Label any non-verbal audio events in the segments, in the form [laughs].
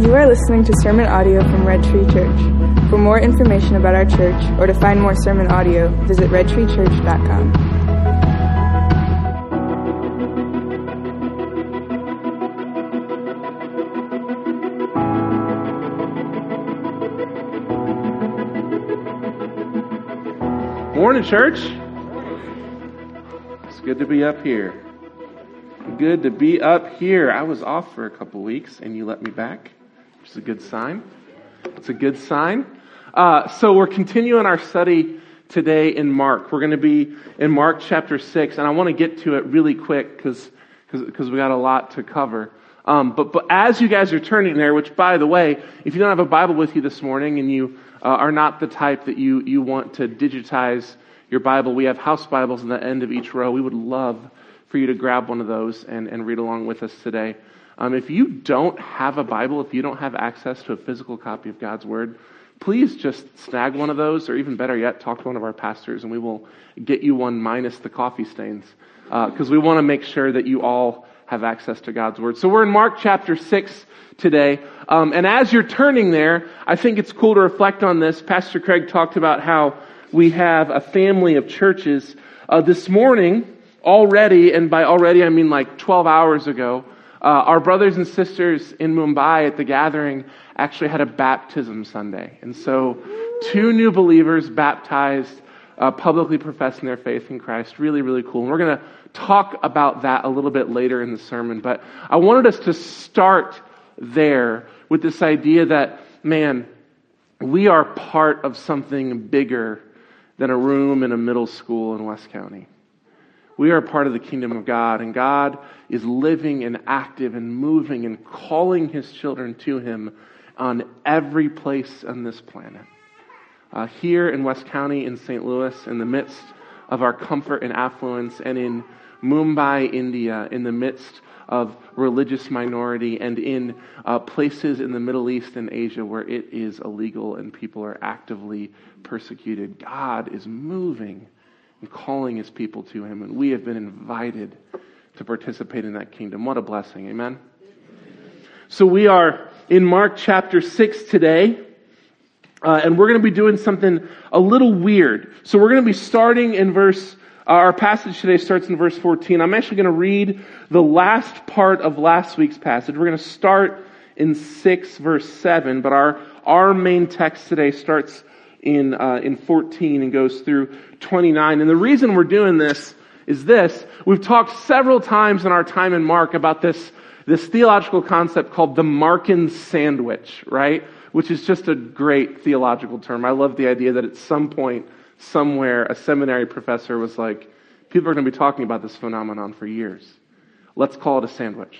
You are listening to sermon audio from Red Tree Church. For more information about our church or to find more sermon audio, visit redtreechurch.com. Morning, church. It's good to be up here. Good to be up here. I was off for a couple weeks and you let me back, which is a good sign. It's a good sign. Uh, so we're continuing our study today in Mark. We're going to be in Mark chapter 6, and I want to get to it really quick because we got a lot to cover. Um, but, but as you guys are turning there, which by the way, if you don't have a Bible with you this morning and you uh, are not the type that you, you want to digitize your Bible, we have house Bibles in the end of each row. We would love for you to grab one of those and, and read along with us today. Um, if you don't have a Bible, if you don't have access to a physical copy of God's Word, please just snag one of those, or even better yet, talk to one of our pastors and we will get you one minus the coffee stains. Because uh, we want to make sure that you all have access to God's Word. So we're in Mark chapter 6 today. Um, and as you're turning there, I think it's cool to reflect on this. Pastor Craig talked about how we have a family of churches. Uh, this morning, already, and by already I mean like 12 hours ago, uh, our brothers and sisters in Mumbai at the gathering actually had a baptism Sunday. And so, two new believers baptized, uh, publicly professing their faith in Christ. Really, really cool. And we're going to talk about that a little bit later in the sermon. But I wanted us to start there with this idea that, man, we are part of something bigger than a room in a middle school in West County. We are part of the kingdom of God, and God is living and active and moving and calling his children to him on every place on this planet. Uh, here in West County, in St. Louis, in the midst of our comfort and affluence, and in Mumbai, India, in the midst of religious minority, and in uh, places in the Middle East and Asia where it is illegal and people are actively persecuted. God is moving and calling his people to him, and we have been invited to participate in that kingdom. What a blessing. Amen? So we are in Mark chapter 6 today. Uh, and we're going to be doing something a little weird. So we're going to be starting in verse, uh, our passage today starts in verse 14. I'm actually going to read the last part of last week's passage. We're going to start in 6 verse 7, but our, our main text today starts in, uh, in 14 and goes through 29. And the reason we're doing this is this. We've talked several times in our time in Mark about this, this theological concept called the Markan sandwich, right? Which is just a great theological term. I love the idea that at some point, somewhere, a seminary professor was like, people are going to be talking about this phenomenon for years. Let's call it a sandwich.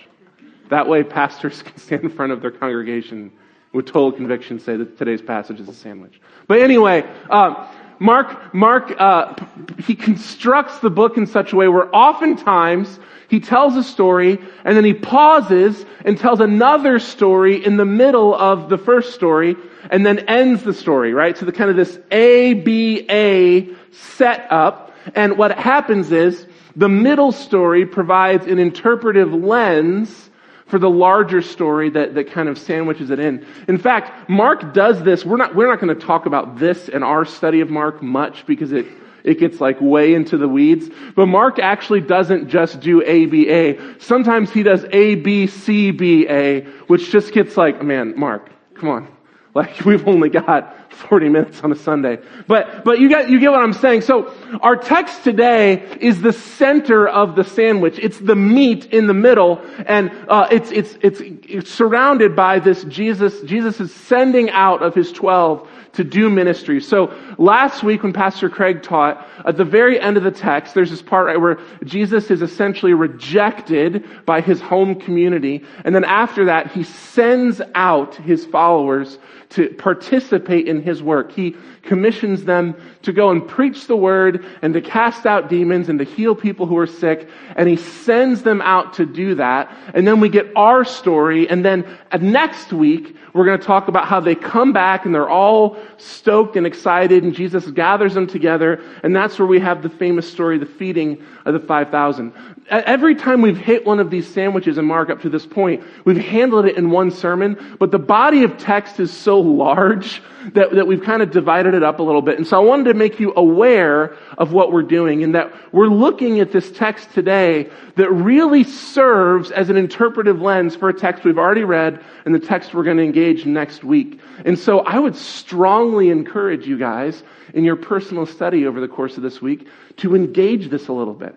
That way, pastors [laughs] can stand in front of their congregation with total conviction say that today's passage is a sandwich. But anyway, uh, Mark, Mark, uh, he constructs the book in such a way where oftentimes he tells a story and then he pauses and tells another story in the middle of the first story and then ends the story, right? So the kind of this A, B, A setup. And what happens is the middle story provides an interpretive lens for the larger story that, that kind of sandwiches it in. In fact, Mark does this. We're not, we're not going to talk about this in our study of Mark much because it, it gets like way into the weeds. But Mark actually doesn't just do A, B, A. Sometimes he does A, B, C, B, A, which just gets like, man, Mark, come on. Like [laughs] we've only got 40 minutes on a Sunday. But, but you get, you get what I'm saying. So our text today is the center of the sandwich. It's the meat in the middle and, uh, it's, it's, it's, it's surrounded by this Jesus, Jesus is sending out of his 12 to do ministry. So last week when Pastor Craig taught, at the very end of the text, there's this part right where Jesus is essentially rejected by his home community. And then after that, he sends out his followers to participate in his work. He commissions them to go and preach the word and to cast out demons and to heal people who are sick. And he sends them out to do that. And then we get our story. And then uh, next week, we're going to talk about how they come back and they're all stoked and excited and Jesus gathers them together. And that's where we have the famous story, the feeding of the 5,000. Every time we've hit one of these sandwiches in Mark up to this point, we've handled it in one sermon, but the body of text is so large that, that we've kind of divided it up a little bit. And so I wanted to make you aware of what we're doing and that we're looking at this text today that really serves as an interpretive lens for a text we've already read and the text we're going to engage next week. And so I would strongly encourage you guys in your personal study over the course of this week to engage this a little bit.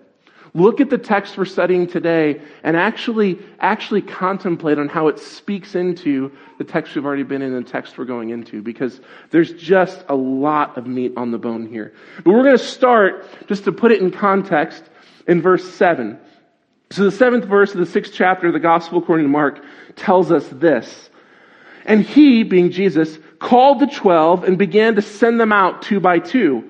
Look at the text we're studying today and actually, actually contemplate on how it speaks into the text we've already been in and the text we're going into because there's just a lot of meat on the bone here. But we're going to start, just to put it in context, in verse 7. So the seventh verse of the sixth chapter of the Gospel according to Mark tells us this. And he, being Jesus, called the twelve and began to send them out two by two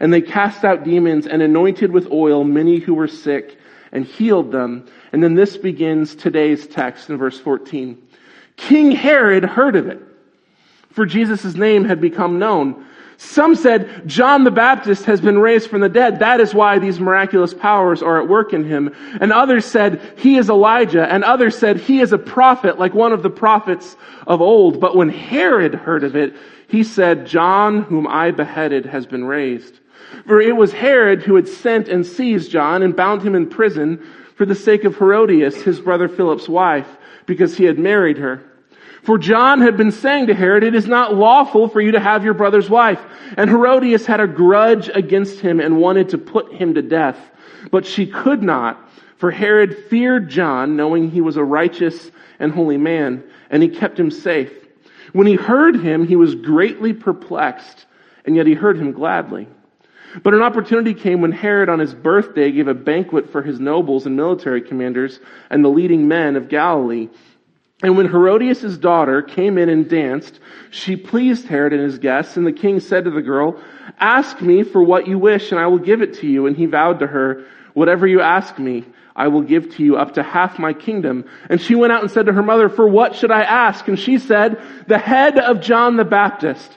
And they cast out demons and anointed with oil many who were sick and healed them. And then this begins today's text in verse 14. King Herod heard of it, for Jesus' name had become known. Some said, John the Baptist has been raised from the dead. That is why these miraculous powers are at work in him. And others said, he is Elijah. And others said, he is a prophet like one of the prophets of old. But when Herod heard of it, he said, John, whom I beheaded, has been raised. For it was Herod who had sent and seized John and bound him in prison for the sake of Herodias, his brother Philip's wife, because he had married her. For John had been saying to Herod, it is not lawful for you to have your brother's wife. And Herodias had a grudge against him and wanted to put him to death. But she could not, for Herod feared John, knowing he was a righteous and holy man, and he kept him safe. When he heard him, he was greatly perplexed, and yet he heard him gladly. But an opportunity came when Herod on his birthday gave a banquet for his nobles and military commanders and the leading men of Galilee. And when Herodias' daughter came in and danced, she pleased Herod and his guests, and the king said to the girl, Ask me for what you wish, and I will give it to you. And he vowed to her, Whatever you ask me, I will give to you up to half my kingdom. And she went out and said to her mother, For what should I ask? And she said, The head of John the Baptist.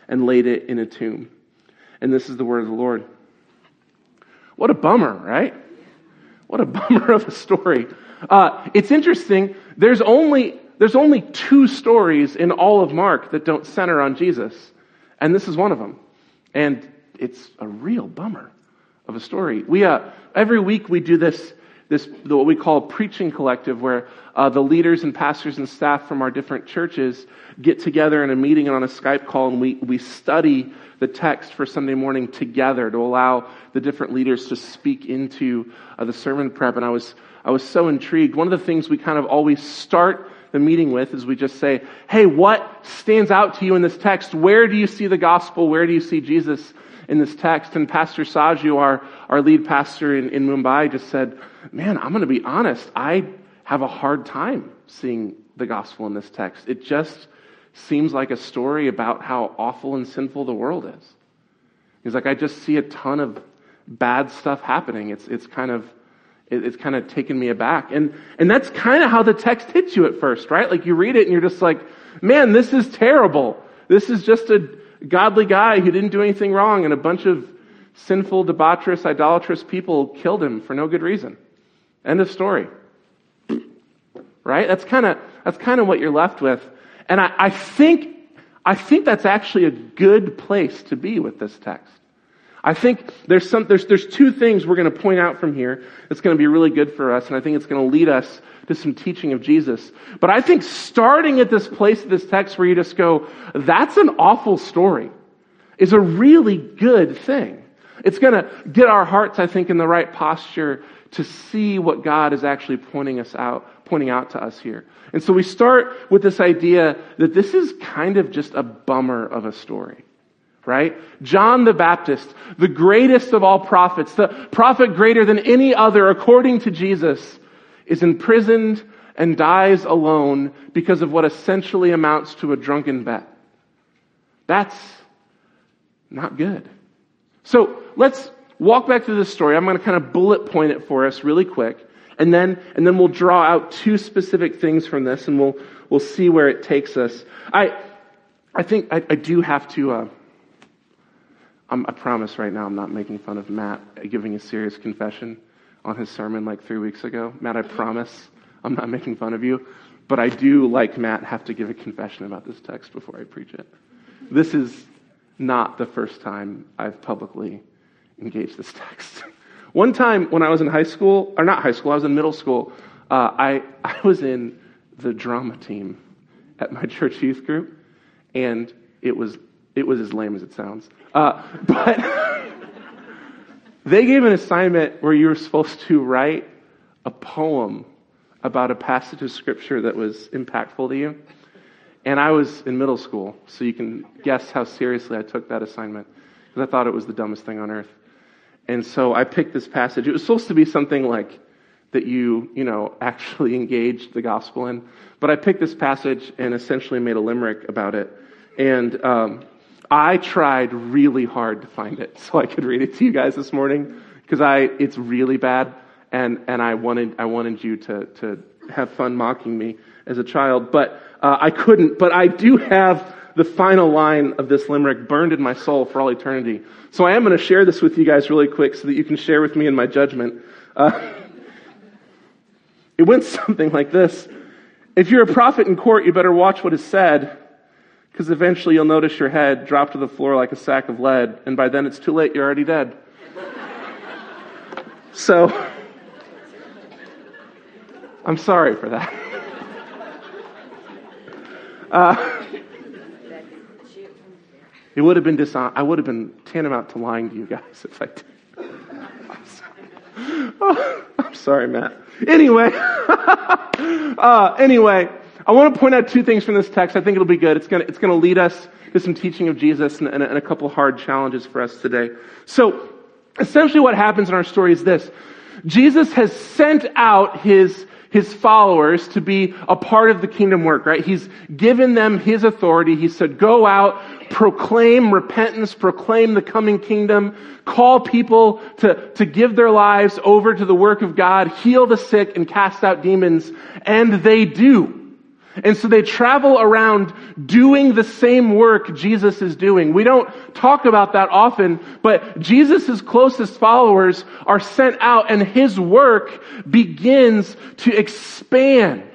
and laid it in a tomb. And this is the word of the Lord. What a bummer, right? What a [laughs] bummer of a story. Uh, it's interesting. There's only, there's only two stories in all of Mark that don't center on Jesus. And this is one of them. And it's a real bummer of a story. We, uh, every week we do this this what we call preaching collective, where uh, the leaders and pastors and staff from our different churches get together in a meeting and on a Skype call, and we we study the text for Sunday morning together to allow the different leaders to speak into uh, the sermon prep. And I was I was so intrigued. One of the things we kind of always start the meeting with is we just say, "Hey, what stands out to you in this text? Where do you see the gospel? Where do you see Jesus?" in this text. And Pastor Saju, our, our lead pastor in, in Mumbai, just said, Man, I'm going to be honest. I have a hard time seeing the gospel in this text. It just seems like a story about how awful and sinful the world is. He's like, I just see a ton of bad stuff happening. It's, it's kind of, it's kind of taken me aback. And, and that's kind of how the text hits you at first, right? Like you read it and you're just like, man, this is terrible. This is just a, godly guy who didn't do anything wrong, and a bunch of sinful, debaucherous, idolatrous people killed him for no good reason. End of story. Right? That's kind of that's kind of what you're left with. And I, I think I think that's actually a good place to be with this text. I think there's some, there's, there's two things we're going to point out from here that's going to be really good for us, and I think it's going to lead us to some teaching of Jesus. But I think starting at this place, this text where you just go, that's an awful story, is a really good thing. It's going to get our hearts, I think, in the right posture to see what God is actually pointing us out, pointing out to us here. And so we start with this idea that this is kind of just a bummer of a story. Right? John the Baptist, the greatest of all prophets, the prophet greater than any other according to Jesus, is imprisoned and dies alone because of what essentially amounts to a drunken bet. That's not good. So let's walk back through this story. I'm going to kind of bullet point it for us really quick. And then, and then we'll draw out two specific things from this and we'll, we'll see where it takes us. I, I think I, I do have to, uh, i promise right now I'm not making fun of Matt giving a serious confession on his sermon like three weeks ago. Matt, I promise I'm not making fun of you, but I do, like Matt, have to give a confession about this text before I preach it. This is not the first time I've publicly engaged this text. [laughs] One time when I was in high school, or not high school, I was in middle school, uh, I, [laughs] I was in the drama team at my [laughs] church youth group, and it was, it was as lame as it sounds. Uh, [laughs] but they gave an assignment where you were supposed to write a poem about a passage of scripture that was impactful to you. And I was in middle school, so you can guess how seriously I took that assignment because I thought it was the dumbest thing on earth. And so I picked this passage. It was supposed to be something like that you, you know, [laughs] actually engaged the gospel in. But I picked this passage and essentially made a limerick about it. And um, I tried really hard to find it [laughs] so I could read it to you guys this morning because I it's really bad and and I wanted I wanted you to to have fun mocking me as a child, but uh, I couldn't. But I do have the final line of this limerick burned in my soul for all eternity. So I am going to share this with you guys really quick so that you can share with me in my judgment. Uh, [laughs] it went something like this. If you're a prophet in court, you better watch what is said, because eventually you'll notice your head drop to the floor like a sack of lead, and by then it's too late, you're already dead. [laughs] so, I'm sorry for that. [laughs] Uh, it would have been dishon- I would have been tantamount to lying to you guys if I did. I'm sorry, oh, [laughs] I'm sorry Matt. Anyway, [laughs] uh, anyway, I want to point out two things from this text. I think it'll be good. It's going to, it's going to lead us to some teaching of Jesus and, and, and a couple hard challenges for us today. So, essentially, what happens in our story is this: Jesus has sent out his his followers to be a part of the kingdom work, right? He's given them his authority. He said, go out, proclaim repentance, proclaim the coming kingdom, call people to, to give their lives over to the work of God, heal the sick, and cast out demons. And they do. And so they travel around doing the same work Jesus is doing. We don't talk about that often, but Jesus' closest followers are sent out and his work begins to expand.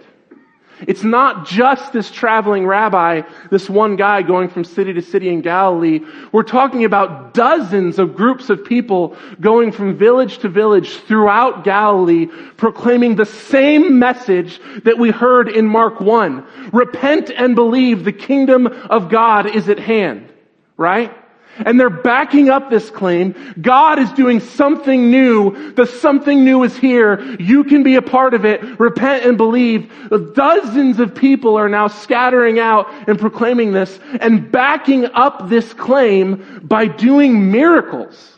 It's not just this traveling rabbi, this one guy going from city to city in Galilee. We're talking about dozens of groups of people going from village to village throughout Galilee, proclaiming the same message that we heard in Mark 1. Repent and believe the kingdom of God is at hand. Right? And they're backing up this claim. God is doing something new. The something new is here. You can be a part of it. Repent and believe. Dozens of people are now scattering out and proclaiming this and backing up this claim by doing miracles.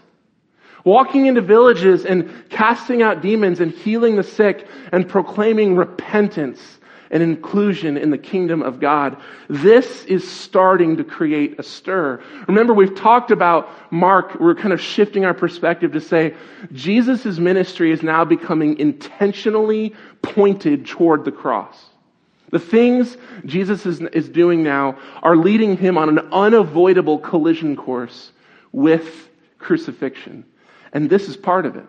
Walking into villages and casting out demons and healing the sick and proclaiming repentance and inclusion in the kingdom of God. This is starting to create a stir. Remember, we've talked about Mark, we're kind of shifting our perspective to say Jesus' ministry is now becoming intentionally pointed toward the cross. The things Jesus is, is doing now are leading him on an unavoidable collision course with crucifixion. And this is part of it.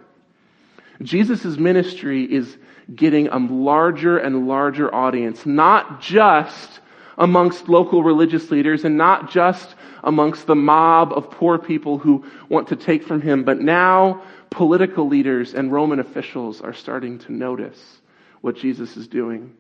Jesus' ministry is getting a larger and larger audience, not just amongst local religious leaders and not just amongst the mob of poor people who want to take from him, but now political leaders and Roman officials are starting to notice what Jesus is doing.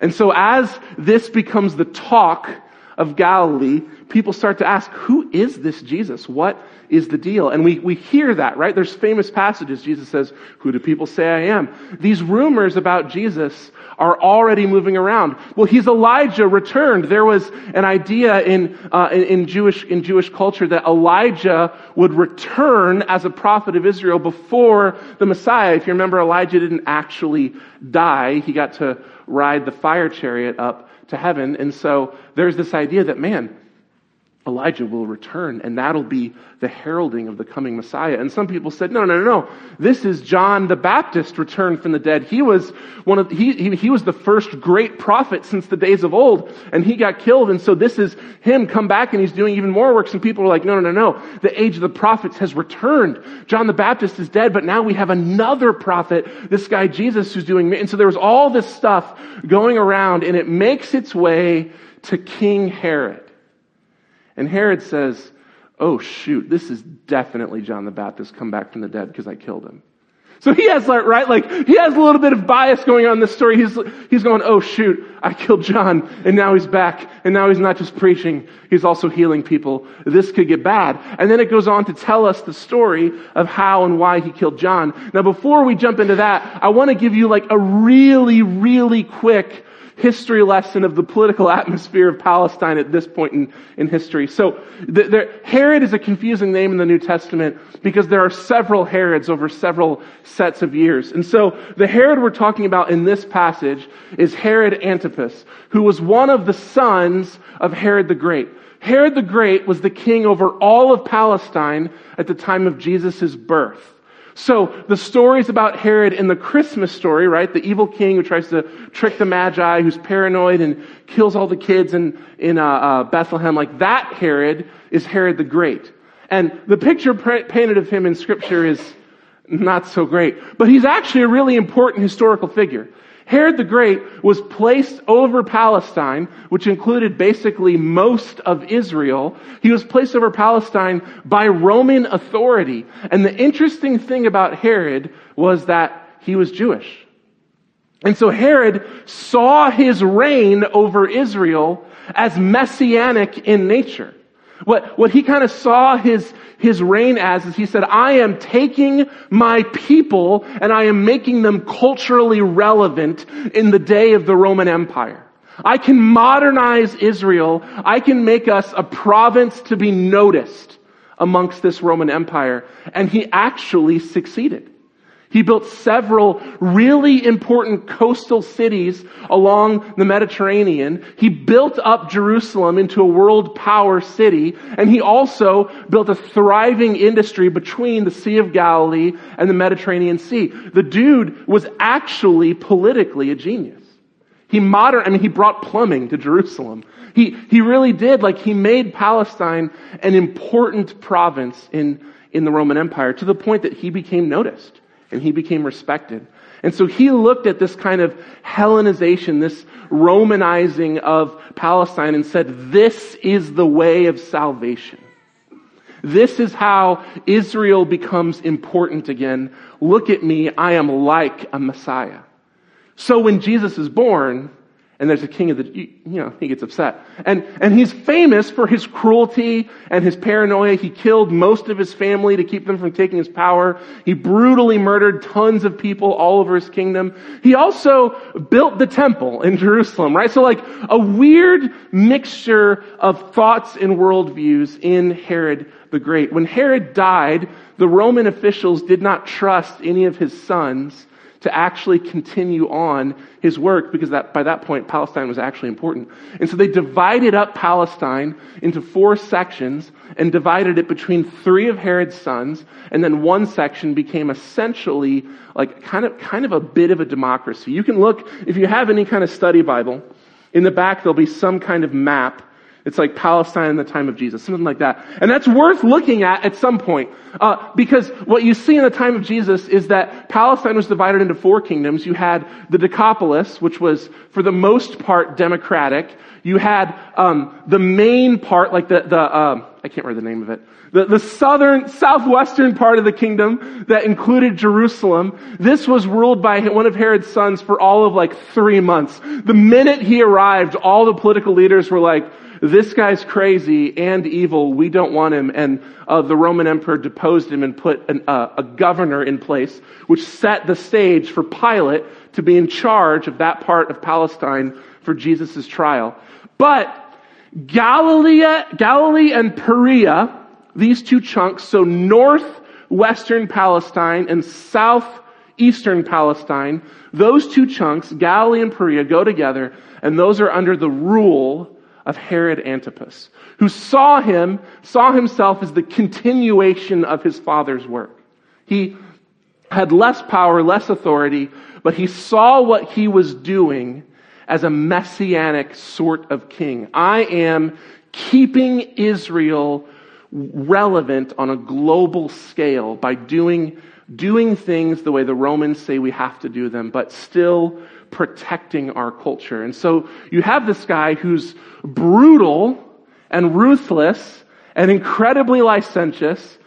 And so as this becomes the talk of Galilee, people start to ask, who is this Jesus? What is the deal? And we, we hear that, right? There's famous passages. Jesus says, who do people say I am? These rumors about Jesus are already moving around. Well, he's Elijah returned. There was an idea in, uh, in, in, Jewish, in Jewish culture that Elijah would return as a prophet of Israel before the Messiah. If you remember, Elijah didn't actually die. He got to ride the fire chariot up to heaven. And so there's this idea that, man, Elijah will return, and that'll be the heralding of the coming Messiah. And some people said, no, no, no, no. This is John the Baptist returned from the dead. He was one of, he, he, he was the first great prophet since the days of old, and he got killed. And so this is him come back and he's doing even more works. And people are like, no, no, no, no. The age of the prophets has returned. John the Baptist is dead, but now we have another prophet, this guy Jesus who's doing, and so there was all this stuff going around, and it makes its way to King Herod. And Herod says, Oh, shoot, this is definitely John the Baptist come back from the dead because I killed him. So he has like, right, like, he has a little bit of bias going on in this story. He's, he's going, oh shoot, I killed John, and now he's back, and now he's not just preaching, he's also healing people. This could get bad. And then it goes on to tell us the story of how and why he killed John. Now before we jump into that, I want to give you like a really, really quick history lesson of the political [laughs] atmosphere of Palestine at this point in, in history. So, the, the, Herod is a confusing name in the New Testament because there are several Herods over several sets of years. And so, the Herod we're talking about in this passage is Herod Antipas, who was one of the sons of Herod the Great. Herod the Great was the king over all of Palestine at the time of Jesus' birth. So the stories about Herod in the Christmas story, right? The evil king who tries to trick the Magi, who's paranoid and kills all the kids in, in uh, uh, Bethlehem, like that Herod is Herod the Great. And the picture painted of him in scripture is not so great. But he's actually a really important historical figure. Herod the Great was placed over Palestine, which included basically most of Israel. He was placed over Palestine by Roman authority. And the interesting thing about Herod was that he was Jewish. And so Herod saw his reign over Israel as messianic in nature. What, what he kind of saw his, his reign as is he said, I am taking my people and I am making them culturally relevant in the day of the Roman Empire. I can modernize Israel. I can make us a province to be noticed amongst this Roman Empire. And he actually succeeded. He built several really important coastal cities along the Mediterranean. He built up Jerusalem into a world power city, and he also built a thriving industry between the Sea of Galilee and the Mediterranean Sea. The dude was actually politically a genius. He modern, I mean, he brought plumbing to Jerusalem. He, he really did, like, he made Palestine an important province in, in the Roman Empire to the point that he became noticed and he became respected. And so he looked at this kind of Hellenization, this Romanizing of Palestine and said, this is the way of salvation. This is how Israel becomes important again. Look at me. I am like a Messiah. So when Jesus is born, and there's a king of the, you know, he gets upset. And, and he's famous for his cruelty and his paranoia. He killed most of his family to keep them from taking his power. He brutally murdered tons of people all over his kingdom. He also built the temple in Jerusalem, right? So like a weird mixture of thoughts and worldviews in Herod the Great. When Herod died, the Roman officials did not trust any of his sons to actually continue on his work because that, by that point Palestine was actually important. And so they divided up Palestine into four sections and divided it between three of Herod's sons and then one section became essentially like kind of, kind of a bit of a democracy. You can look, if you have any kind of study Bible, In the back, there'll be some kind of map. It's like Palestine in the time of Jesus, something like that. And that's worth looking at at some point. Uh, because what you see in the time of Jesus is that Palestine was divided into four kingdoms. You had the Decapolis, which was for the most part democratic. You had um, the main part, like the, the uh, I can't remember the name of it. The, the southern, southwestern part of the kingdom that included Jerusalem. This was ruled by one of Herod's sons for all of like three months. The minute he arrived, all the political leaders were like, this guy's crazy and evil. We don't want him. And uh, the Roman emperor deposed him and put an, uh, a governor in place, which set the stage for Pilate to be in charge of that part of Palestine for Jesus' trial. But Galilee, Galilee and Perea, these two chunks, so northwestern Palestine and southeastern Palestine, those two chunks, Galilee and Perea, go together, and those are under the rule of Herod Antipas, who saw him, saw himself as the continuation of his father's work. He had less power, less authority, but he saw what he was doing as a messianic sort of king. I am keeping Israel relevant on a global scale by doing, doing things the way the Romans say we have to do them, but still protecting our culture. And so you have this guy who's brutal and ruthless and incredibly licentious,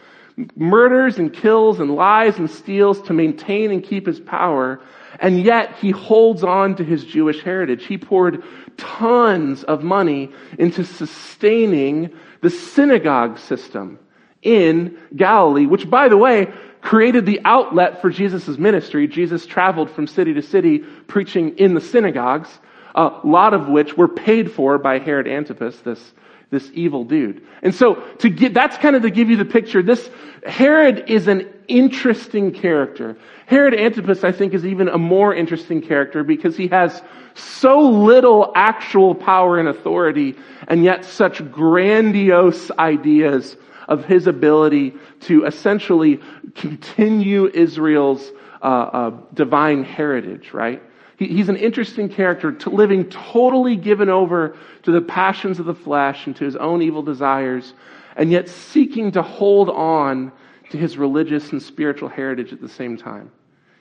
murders and kills and lies and steals to maintain and keep his power. And yet he holds on to his Jewish heritage. He poured tons of money into sustaining the synagogue system in Galilee, which by the way, created the outlet for Jesus' ministry. Jesus traveled from city to city preaching in the synagogues, a lot of which were paid for by Herod Antipas, this, this evil dude. And so to get, that's kind of to give you the picture. This, Herod is an interesting character. Herod Antipas, I think, is even a more interesting character because he has so little actual power and authority and yet such grandiose ideas of his ability to essentially continue Israel's uh, uh, divine heritage, right? He, he's an interesting character, to living totally given over to the passions of the flesh and to his own evil desires, and yet seeking to hold on to his religious and spiritual heritage at the same time.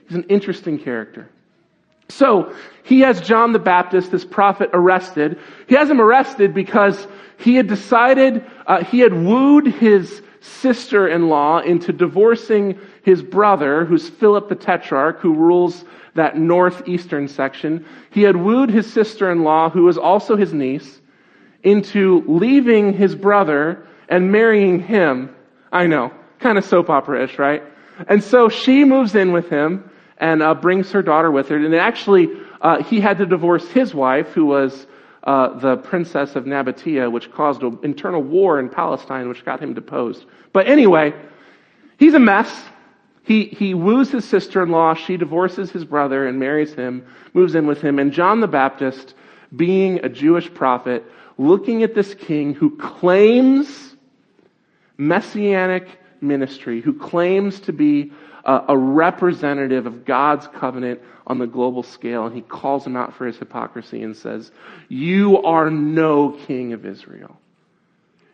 He's an interesting character. So, he has John the Baptist, this prophet, arrested. He has him arrested because he had decided, uh, he had wooed his sister-in-law into divorcing his brother, who's Philip the Tetrarch, who rules that northeastern section. He had wooed his sister-in-law, who was also his niece, into leaving his brother and marrying him. I know, kind of soap opera-ish, right? And so she moves in with him and uh, brings her daughter with her. And actually, uh, he had to divorce his wife, who was uh, the princess of Nabatea, which caused an internal war in Palestine, which got him deposed. But anyway, he's a mess. He, he woos his sister-in-law. She divorces his brother and marries him, moves in with him. And John the Baptist, being a Jewish prophet, looking at this king who claims messianic ministry, who claims to be a, a representative of God's covenant on the global scale, and he calls him out for his hypocrisy and says, You are no king of Israel.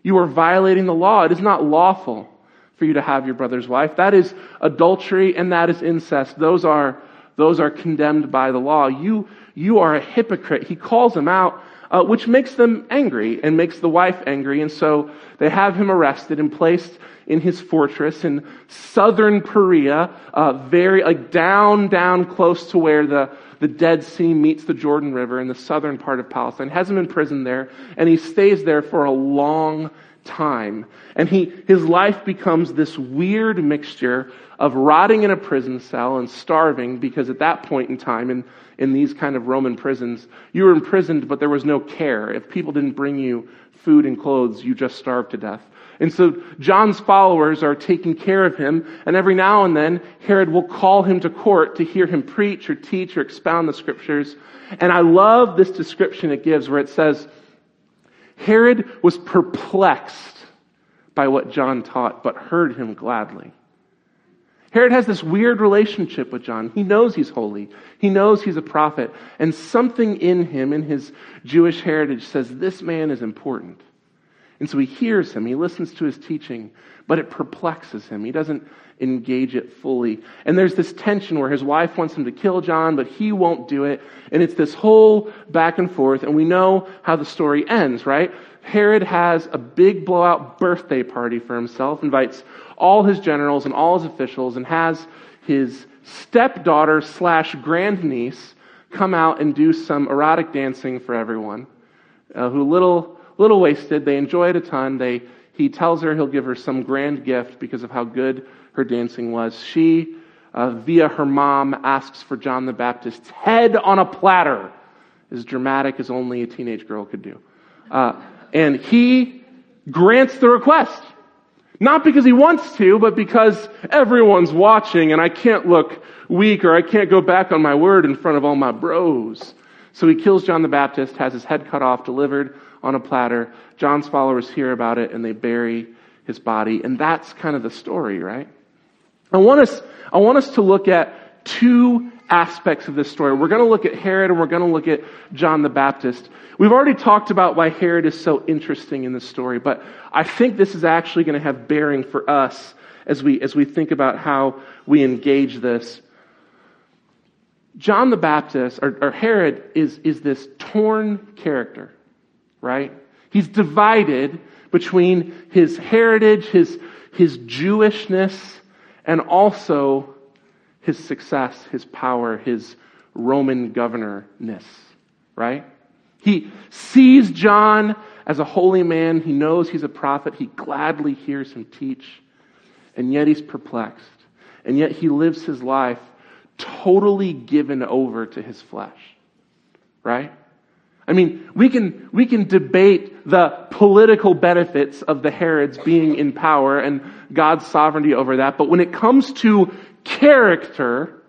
You are violating the law. It is not lawful for you to have your brother's wife. That is adultery and that is incest. Those are, those are condemned by the law. You, you are a hypocrite. He calls him out, uh, which makes them angry and makes the wife angry. And so they have him arrested and placed in his fortress in southern Perea, uh, very, like down, down close to where the, the Dead Sea meets the Jordan River in the southern part of Palestine. Has him imprisoned there, and he stays there for a long time. And he, his life becomes this weird mixture of rotting in a prison cell and starving because at that point in time in, in these kind of Roman prisons, you were imprisoned, but there was no care. If people didn't bring you food and clothes, you just starved to death. And so John's followers are taking care of him, and every now and then Herod will call him to court to hear him preach or teach or expound the scriptures. And I love this description it gives where it says, Herod was perplexed by what John taught, but heard him gladly. Herod has this weird relationship with John. He knows he's holy. He knows he's a prophet. And something in him, in his Jewish heritage, says this man is important. And so he hears him, he listens to his teaching, but it perplexes him. He doesn't engage it fully. And there's this tension where his wife wants him to kill John, but he won't do it. And it's this whole back and forth. And we know how the story ends, right? Herod has a big blowout birthday party for himself, invites all his generals and all his officials, and has his stepdaughter slash grandniece come out and do some erotic dancing for everyone. Uh, who little little wasted, they enjoy it a ton. They he tells her he'll give her some grand gift because of how good her dancing was. She, uh, via her mom, asks for John the Baptist's head on a platter, as dramatic as only a teenage girl could do. Uh, and he grants the request. Not because he wants to, but because everyone's watching and I can't look weak or I can't go back on my word in front of all my bros. So he kills John the Baptist, has his head cut off, delivered on a platter. John's followers hear about it and they bury his body. And that's kind of the story, right? I want us, I want us to look at two aspects of this story. We're going to look at Herod and we're going to look at John the Baptist. We've already talked about why Herod is so interesting in this story, but I think this is actually going to have bearing for us as we, as we think about how we engage this. John the Baptist, or, or Herod, is, is this torn character, right? He's divided between his heritage, his, his Jewishness, and also his success, his power, his Roman governorness, right? He sees John as a holy man. He knows he's a prophet. He gladly hears him teach. And yet he's perplexed. And yet he lives his life totally given over to his flesh. Right? I mean, we can, we can debate the political benefits of the Herods being in power and God's sovereignty over that, but when it comes to character,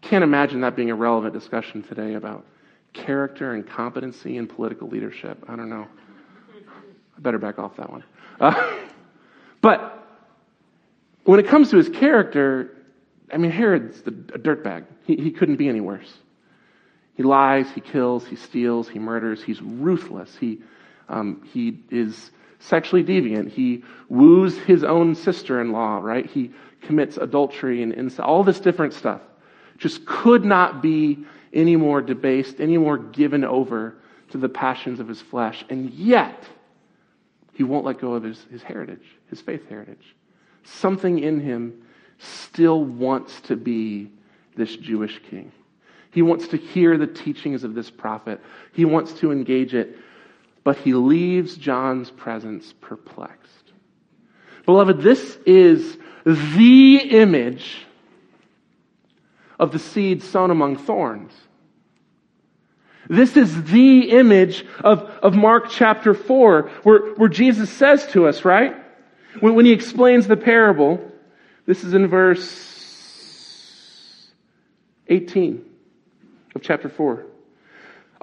can't imagine that being a relevant discussion today about character and competency in political leadership. I don't know. I better back off that one. Uh, but when it comes to his character, I mean, Herod's a dirtbag. He, he couldn't be any worse. He lies, he kills, he steals, he murders, he's ruthless. He, um, he is sexually deviant. He woos his own sister in law, right? He commits adultery and incest, all this different stuff. Just could not be any more debased, any more given over to the passions of his flesh. And yet, he won't let go of his, his heritage, his faith heritage. Something in him still wants to be this Jewish king. He wants to hear the teachings of this prophet. He wants to engage it, but he leaves John's presence perplexed. Beloved, this is the image of the seed sown among thorns. This is the image of, of Mark chapter 4, where, where Jesus says to us, right? When, when he explains the parable, this is in verse 18 of chapter 4.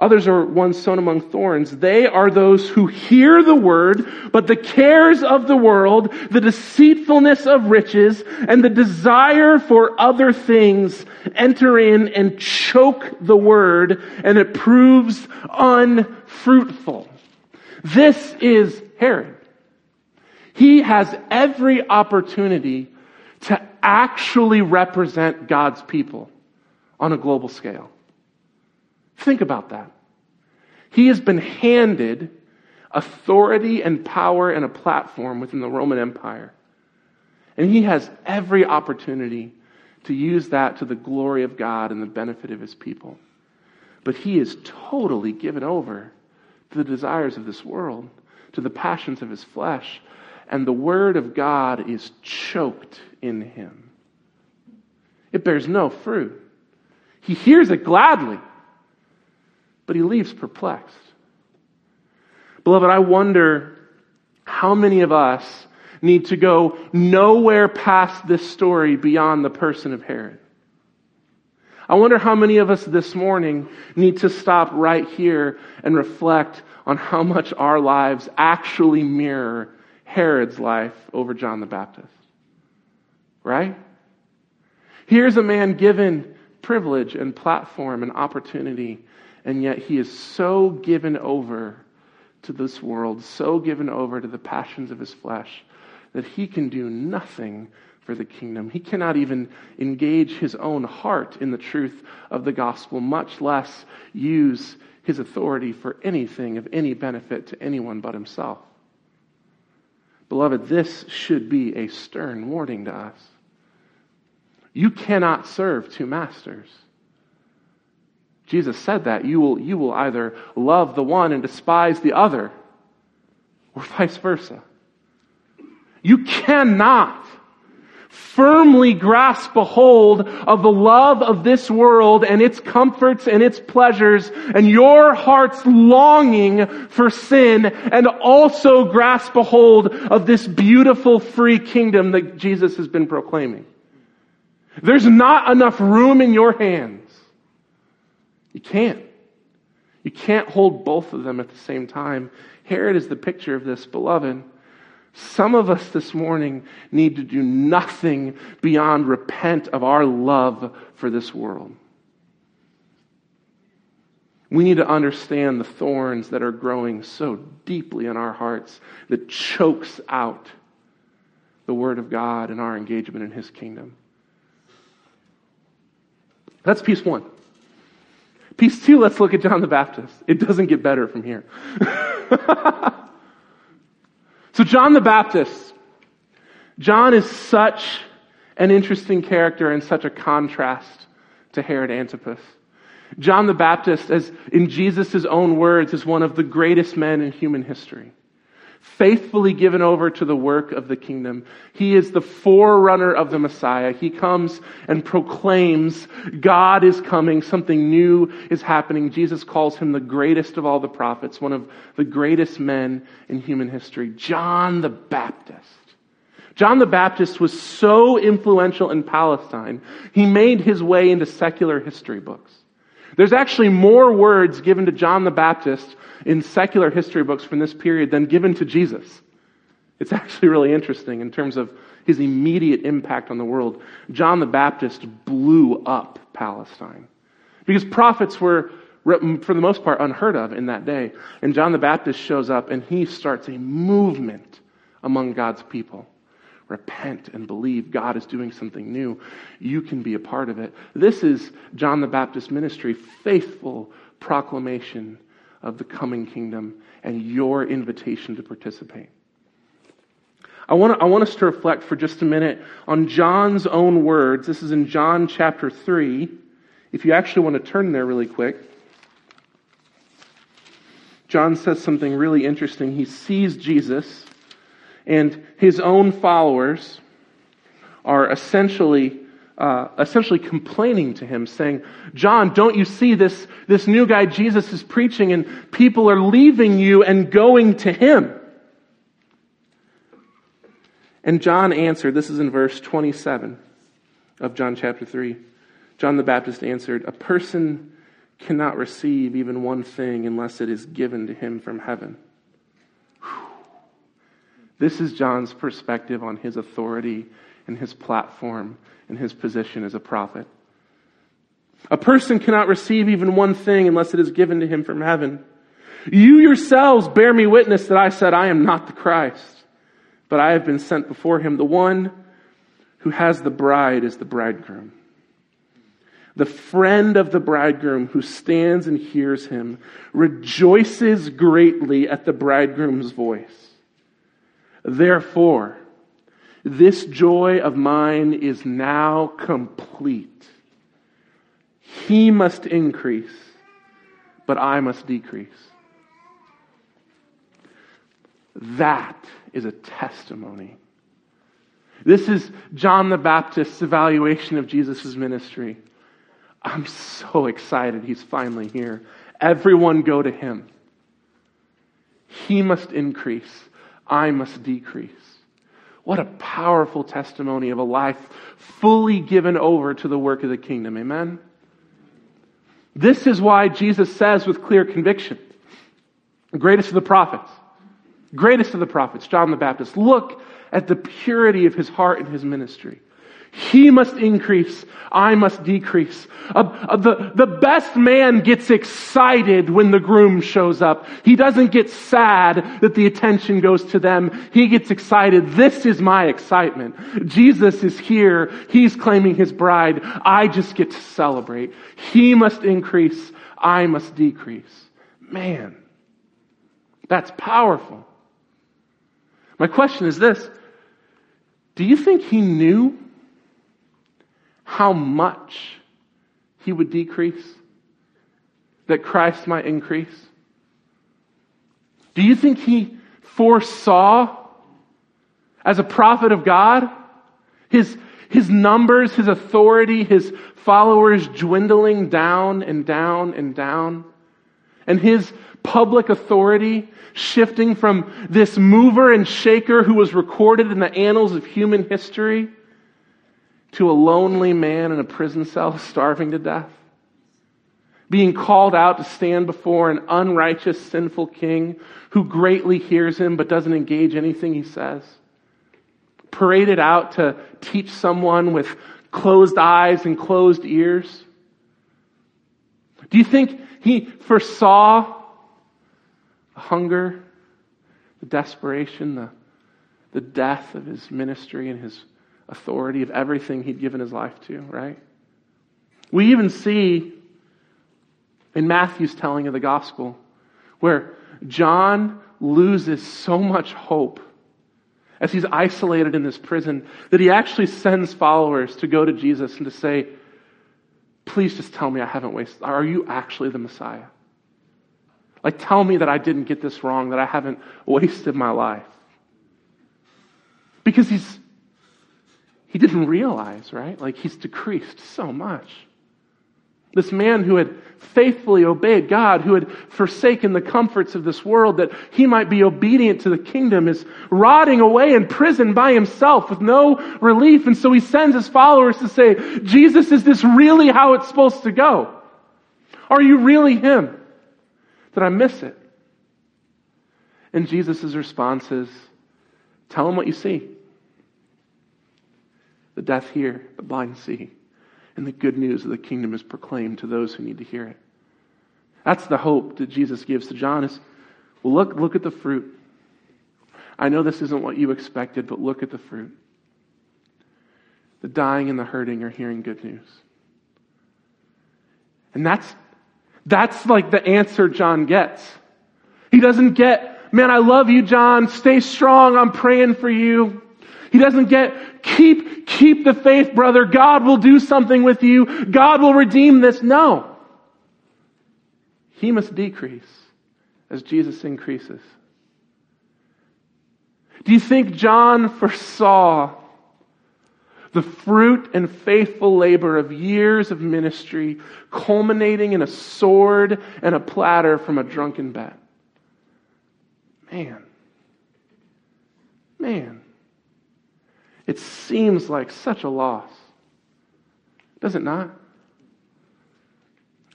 Others are ones sown among thorns. They are those who hear the word, but the cares of the world, the deceitfulness of riches, and the desire for other things enter in and choke the word, and it proves unfruitful. This is Herod. He has every opportunity to actually represent God's people on a global scale. Think about that. He has been handed authority and power and a platform within the Roman Empire. And he has every opportunity to use that to the glory of God and the benefit of his people. But he is totally given over to the desires of this world, to the passions of his flesh, and the word of God is choked in him. It bears no fruit. He hears it gladly but he leaves perplexed. Beloved, I wonder how many of us need to go nowhere past this story beyond the person of Herod. I wonder how many of us this morning need to stop right here and reflect on how much our lives actually mirror Herod's life over John the Baptist. Right? Here's a man given privilege and platform and opportunity, and yet he is so given over to this world, so given over to the passions of his flesh, that he can do nothing for the kingdom. He cannot even engage his own heart in the truth of the gospel, much less use his authority for anything of any benefit to anyone but himself. Beloved, this should be a stern warning to us. You cannot serve two masters. Jesus said that. You will, you will either love the one and despise the other, or [laughs] vice versa. You cannot firmly grasp a hold of the love of this world and its comforts and its pleasures and your heart's longing for sin and also grasp a hold of this beautiful free kingdom that Jesus has been proclaiming. There's not enough room in your hands. You can't. You can't hold both of them at the same time. Herod is the picture of this, beloved. Some of us this morning need to do nothing beyond repent of our love for this world. We need to understand the thorns that are growing so deeply in our hearts that chokes out the Word of God and our engagement in His kingdom. That's piece one. Piece two, let's look at John the Baptist. It doesn't get better from here. [laughs] so, John the Baptist. John is such an interesting character and such a contrast to Herod Antipas. John the Baptist, as in Jesus' own words, is one of the greatest men in human history faithfully given over to the work of the kingdom. He is the forerunner of the Messiah. He comes and proclaims God is coming, something new is happening. Jesus calls him the greatest of all the prophets, one of the greatest men in human history, John the Baptist. John the Baptist was so influential in Palestine, he made his way into secular history books. There's actually more words given to John the Baptist in secular history books from this period than given to Jesus. It's [laughs] actually really interesting in terms of his immediate impact on the world. John the Baptist blew up Palestine because prophets were, for the most part, unheard of in that day. And John the Baptist shows up and he starts a movement among God's people. Repent and believe God is doing something new. You can be a part of it. This is John the Baptist ministry, faithful proclamation of the coming kingdom and your invitation to participate. I want, I want us to reflect for just a minute on John's own words. This is in John chapter 3. If you actually want to turn there really quick. John says something really interesting. He sees Jesus, and his own followers are essentially uh, essentially complaining to him, saying, John, don't you see this, this new guy Jesus is preaching and people are leaving you and going to him? And John answered, this is in verse 27 of John chapter 3. John the Baptist answered, A person cannot receive even one thing unless it is given to him from heaven. This is John's perspective on his authority and his platform and his position as a prophet. A person cannot receive even one thing unless it is given to him from heaven. You yourselves bear me witness that I said, I am not the Christ, but I have been sent before him. The one who has the bride is the bridegroom. The friend of the bridegroom who stands and hears him rejoices greatly at the bridegroom's voice. Therefore, this joy of mine is now complete. He must increase, but I must decrease. That is a testimony. This is John the Baptist's evaluation of Jesus' ministry. I'm so excited he's finally here. Everyone go to him. He must increase. I must decrease. What a powerful testimony of a life fully given over to the work of the kingdom. Amen? This is why Jesus says with clear conviction, greatest of the prophets, greatest of the prophets, John the Baptist, look at the purity of his heart and his ministry. He must increase. I must decrease. Uh, uh, the, the best man gets excited when the groom shows up. He doesn't get sad that the attention goes to them. He gets excited. This is my excitement. Jesus is here. He's claiming his bride. I just get to celebrate. He must increase. I must decrease. Man, that's powerful. My question is this. Do you think he knew how much he would decrease, that Christ might increase? Do you think he foresaw, as a prophet of God, his, his numbers, his authority, his followers dwindling down and down and down? And his public authority shifting from this mover and shaker who was recorded in the annals of human history to a lonely man in a prison cell [laughs] starving to death, being called out to stand before an unrighteous, sinful king who greatly hears him but doesn't engage anything he says, paraded out to teach someone with closed eyes and closed ears. Do you think he foresaw the hunger, the desperation, the, the death of his ministry and his authority of everything he'd given his life to, right? We even see in Matthew's telling of the gospel where John loses so much hope as he's isolated in this prison that he actually sends followers to go to Jesus and to say, Please just tell me I haven't wasted. Are you actually the Messiah? Like, tell me that I didn't get this wrong, that I haven't wasted my life. Because he's he didn't realize, right? Like he's decreased so much. This man who had faithfully obeyed God, who had forsaken the comforts of this world that he might be obedient to the kingdom, is rotting away in prison by himself with no relief. And so he sends his followers to say, Jesus, is this really how it's supposed to go? Are you really him? Did I miss it? And Jesus' response is, tell him what you see the deaf hear, the blind see, and the good news of the kingdom is proclaimed to those who need to hear it. That's the hope that Jesus gives to John is, well, look, look at the fruit. I know this isn't what you expected, but look at the fruit. The dying and the hurting are hearing good news. And that's, that's like the answer John gets. He doesn't get, man, I love you, John. Stay strong. I'm praying for you. He doesn't get, keep, keep the faith, brother. God will do something with you. God will redeem this. No. He must decrease as Jesus increases. Do you think John foresaw the fruit and faithful labor of years of ministry culminating in a sword and a platter from a drunken bet? Man. Man. It seems like such a loss. Does it not?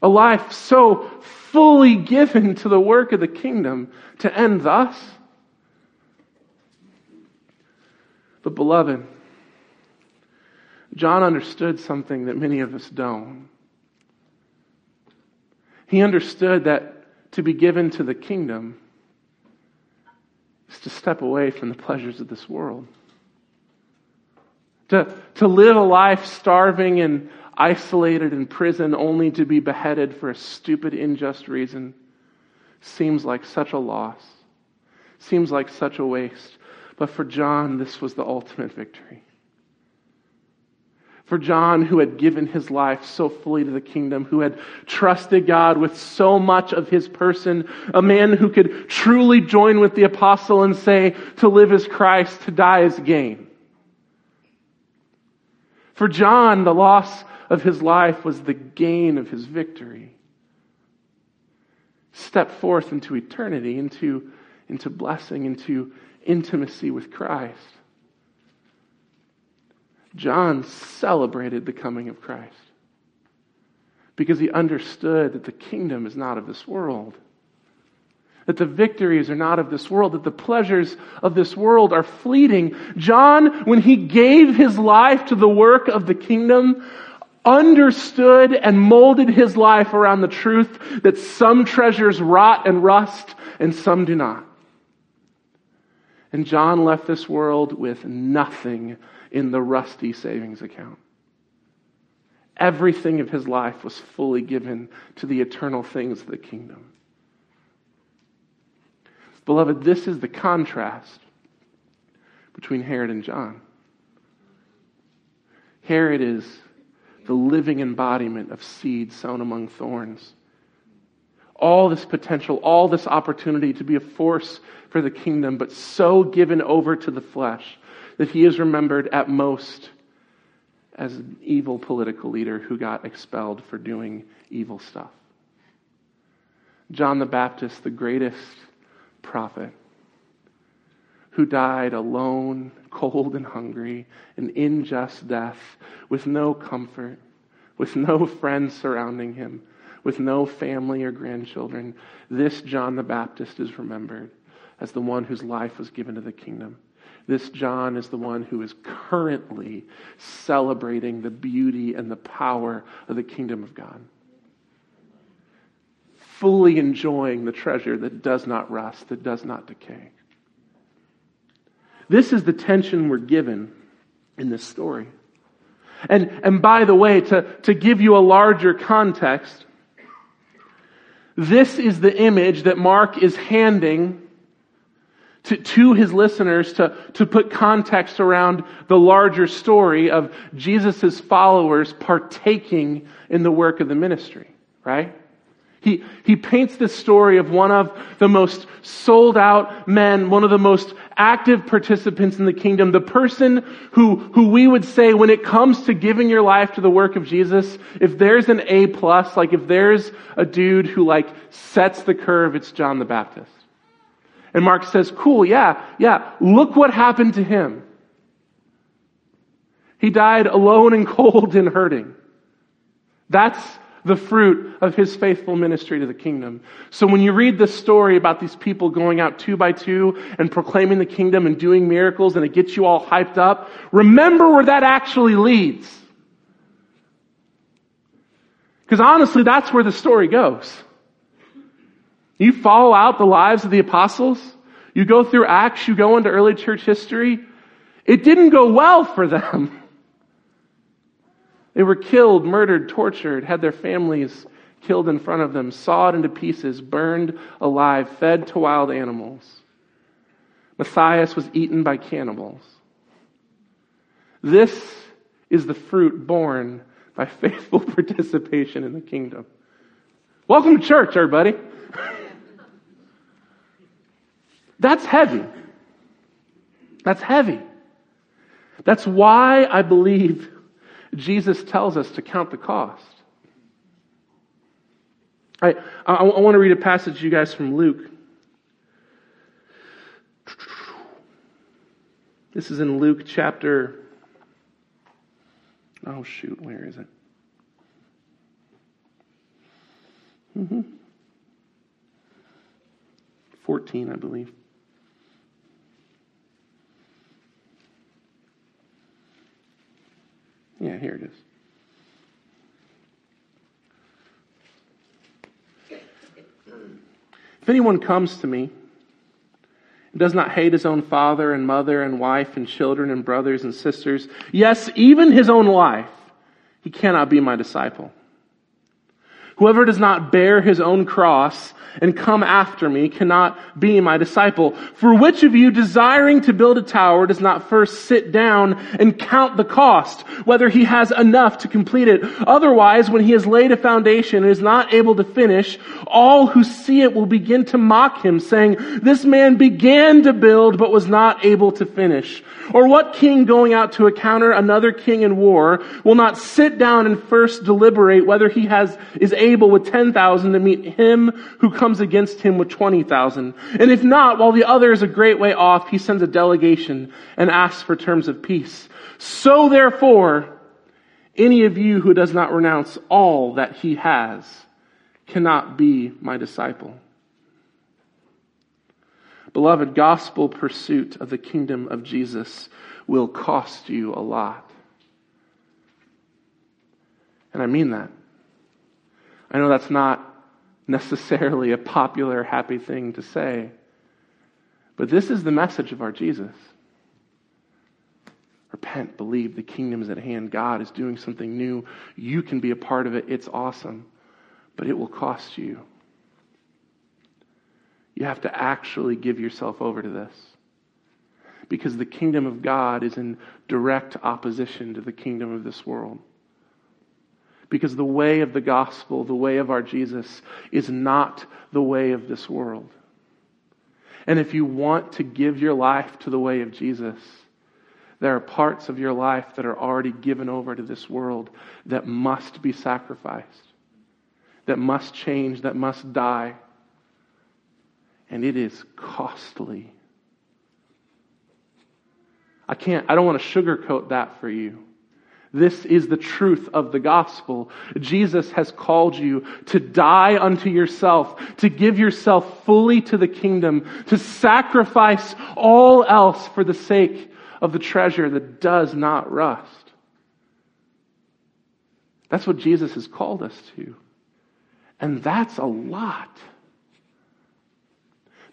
A life so fully given to the work of the kingdom to end thus. But, beloved, John understood something that many of us don't. He understood that to be given to the kingdom is to step away from the pleasures of this world. To, to live a life starving and isolated in prison only to be beheaded for a stupid, unjust reason seems like such a loss, seems like such a waste. But for John, this was the ultimate victory. For John, who had given his life so fully to the kingdom, who had trusted God with so much of his person, a man who could truly join with the apostle and say, to live as Christ, to die as gain. For John, the loss of his life was the gain of his victory. Step forth into eternity, into, into blessing, into intimacy with Christ. John celebrated the coming of Christ because he understood that the kingdom is not of this world. That the victories are not of this world, that the pleasures of this world are fleeting. John, when he gave his life to the work of the kingdom, understood and molded his life around the truth that some treasures rot and rust and some do not. And John left this world with nothing in the rusty savings account. Everything of his life was fully given to the eternal things of the kingdom. Beloved, this is the contrast between Herod and John. Herod is the living embodiment of seed sown among thorns. All this potential, all this opportunity to be a force for the kingdom, but so given over to the flesh that he is remembered at most as an evil political leader who got expelled for doing evil stuff. John the Baptist, the greatest prophet, who died alone, cold, and hungry, an unjust death, with no comfort, with no friends surrounding him, with no family or grandchildren. This John the Baptist is remembered as the one whose life was given to the kingdom. This John is the one who is currently celebrating the beauty and the power of the kingdom of God. Fully enjoying the treasure that does not rust, that does not decay. This is the tension we're given in this story. And, and by the way, to, to give you a larger context, this is the image that Mark is handing to, to his listeners to, to put context around the larger story of Jesus' followers partaking in the work of the ministry, right? He, he paints this story of one of the most sold out men, one of the most active participants in the kingdom, the person who, who we would say when it comes to giving your life to the work of Jesus, if there's an A plus, like if there's a dude who like sets the curve, it's John the Baptist. And Mark says, cool, yeah, yeah, look what happened to him. He died alone and cold and hurting. That's the fruit of his faithful ministry to the kingdom. So when you read this story about these people going out two by two and proclaiming the kingdom and doing miracles and it gets you all hyped up, remember where that actually leads. Because honestly, that's where the story goes. You follow out the lives of the apostles. You go through Acts, you go into early church history. It didn't go well for them. [laughs] They were killed, murdered, tortured, had their families killed in front of them, sawed into pieces, burned alive, fed to wild animals. Matthias was eaten by cannibals. This is the fruit born by [laughs] faithful participation in the kingdom. Welcome to church, everybody. That's heavy. That's heavy. That's why I believe Jesus tells us to count the cost. I, I, I want to read a passage you guys from Luke. This is in Luke chapter. Oh, shoot, where is it? Mm-hmm. 14, I believe. Yeah, here it is. If anyone comes to me and does not hate his own father and mother and wife and children and brothers and sisters, yes, even his own life, he cannot be my disciple. Whoever does not bear his own cross and come after me cannot be my disciple. For which of you desiring to build a tower does not first sit down and count the cost, whether he has enough to complete it? Otherwise, when he has laid a foundation and is not able to finish, all who see it will begin to mock him, saying, this man began to build but was not able to finish. Or what king going out to encounter another king in war will not sit down and first deliberate whether he has, is able with 10,000 to meet him who comes against him with 20,000? And if not, while the other is a great way off, he sends a delegation and asks for terms of peace. So therefore, any of you who does not renounce all that he has cannot be my disciple. Beloved, gospel pursuit of the kingdom of Jesus will cost you a lot. And I mean that. I know that's not necessarily a popular, happy thing to say, but this is the message of our Jesus. Repent, believe, the kingdom is at hand. God is doing something new. You can be a part of it. It's awesome, but it will cost you. You have to actually give yourself over to this. Because the kingdom of God is in direct opposition to the kingdom of this world. Because the way of the gospel, the way of our Jesus, is not the way of this world. And if you want to give your life to the way of Jesus, there are parts of your life that are already given over to this world that must be sacrificed, that must change, that must die and it is costly. I can't, I don't want to sugarcoat that for you. This is the truth of the gospel. Jesus has called you to die unto yourself, to give yourself fully to the kingdom, to sacrifice all else for the sake of the treasure that does not rust. That's what Jesus has called us to. And that's a lot.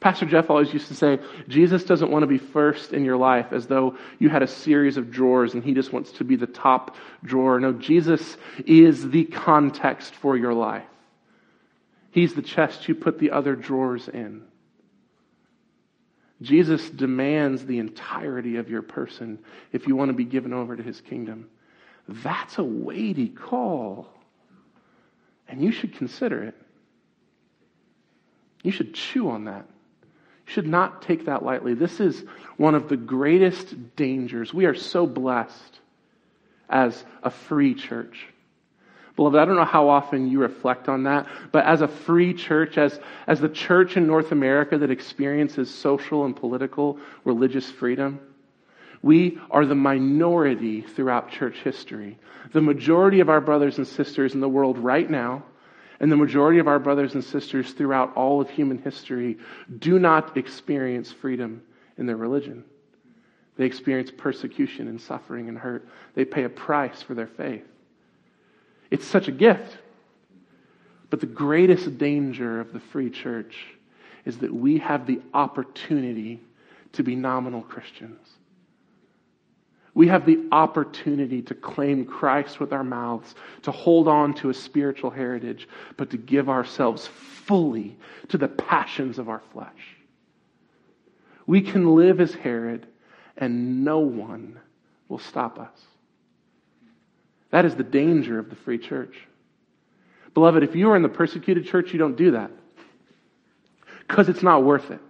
Pastor Jeff always used to say, Jesus doesn't want to be first in your life as though you had a series of drawers and he just wants to be the top drawer. No, Jesus is the context for your life. He's the chest you put the other drawers in. Jesus demands the entirety of your person if you want to be given over to his kingdom. That's a weighty call. And you should consider it. You should chew on that should not take that lightly. This is one of the greatest dangers. We are so blessed as a free church. Beloved, I don't know how often you reflect on that, but as a free church, as, as the church in North America that experiences social and political religious freedom, we are the minority throughout church history. The majority of our brothers and sisters in the world right now and the majority of our brothers and sisters throughout all of human history do not experience freedom in their religion. They experience persecution and suffering and hurt. They pay a price for their faith. It's such a gift. But the greatest danger of the free church is that we have the opportunity to be nominal Christians. We have the opportunity to claim Christ with our mouths, to hold on to a spiritual heritage, but to give ourselves fully to the passions of our flesh. We can live as Herod, and no one will stop us. That is the danger of the free church. Beloved, if you are in the persecuted church, you don't do that. Because it's not worth it.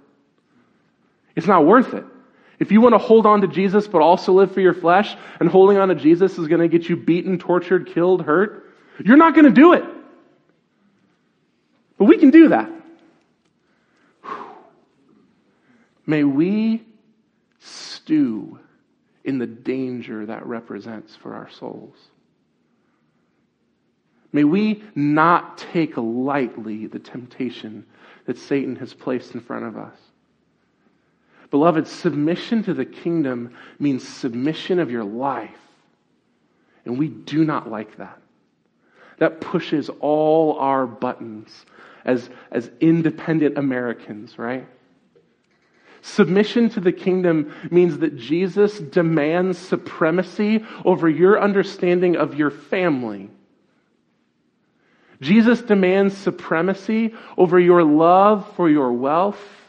It's not worth it. If you want to hold on to Jesus but also live for your flesh, and holding on to Jesus is going to get you beaten, tortured, killed, hurt, you're not going to do it. But we can do that. May we stew in the danger that represents for our souls. May we not take lightly the temptation that Satan has placed in front of us. Beloved, submission to the kingdom means submission of your life. And we do not like that. That pushes all our buttons as, as independent Americans, right? Submission to the kingdom means that Jesus demands supremacy over your understanding of your family. Jesus demands supremacy over your love for your wealth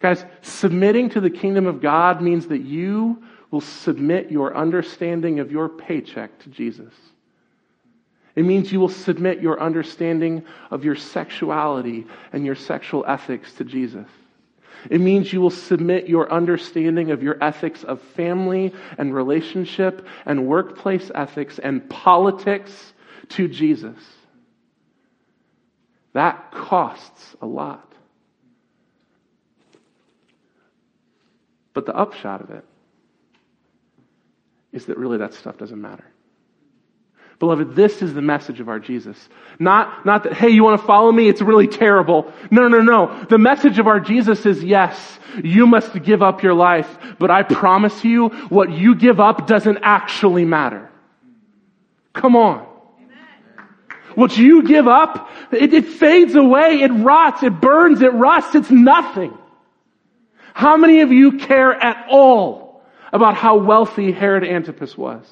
Guys, submitting to the kingdom of God means that you will submit your understanding of your paycheck to Jesus. It means you will submit your understanding of your sexuality and your sexual ethics to Jesus. It means you will submit your understanding of your ethics of family and relationship and workplace ethics and politics to Jesus. That costs a lot. But the upshot of it is that really that stuff doesn't matter. Beloved, this is the message of our Jesus. Not, not that, hey, you want to follow me? It's really terrible. No, no, no. The message of our Jesus is yes, you must give up your life, but I promise you, what you give up doesn't actually matter. Come on. What you give up, it, it fades away, it rots, it burns, it rusts, it's nothing. How many of you care at all about how wealthy Herod Antipas was?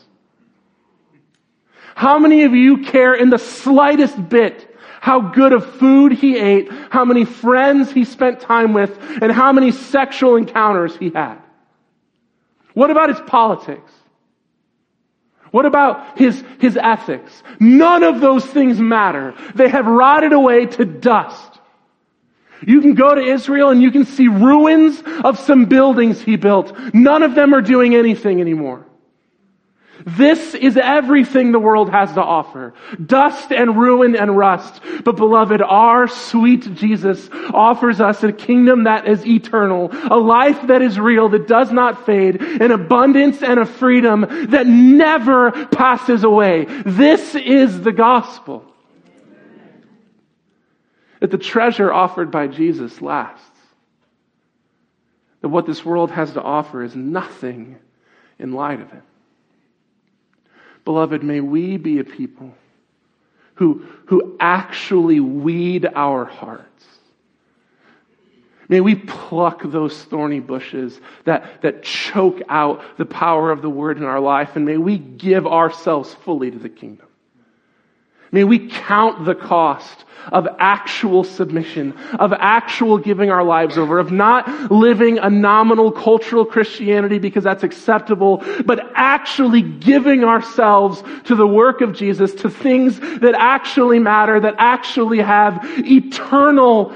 How many of you care in the slightest bit how good of food he ate, how many friends he spent time with, and how many sexual encounters he had? What about his politics? What about his, his ethics? None of those things matter. They have rotted away to dust. You can go to Israel and you can see ruins of some buildings he built. None of them are doing anything anymore. This is everything the world has to offer. Dust and ruin and rust. But beloved, our sweet Jesus offers us a kingdom that is eternal, a life that is real, that does not fade, an abundance and a freedom that never passes away. This is the gospel. That the treasure offered by Jesus lasts. That what this world has to offer is nothing in light of it. Beloved, may we be a people who, who actually weed our hearts. May we pluck those thorny bushes that, that choke out the power of the word in our life, and may we give ourselves fully to the kingdom. May we count the cost of actual submission, of actual giving our lives over, of not living a nominal cultural Christianity because that's acceptable, but actually giving ourselves to the work of Jesus, to things that actually matter, that actually have eternal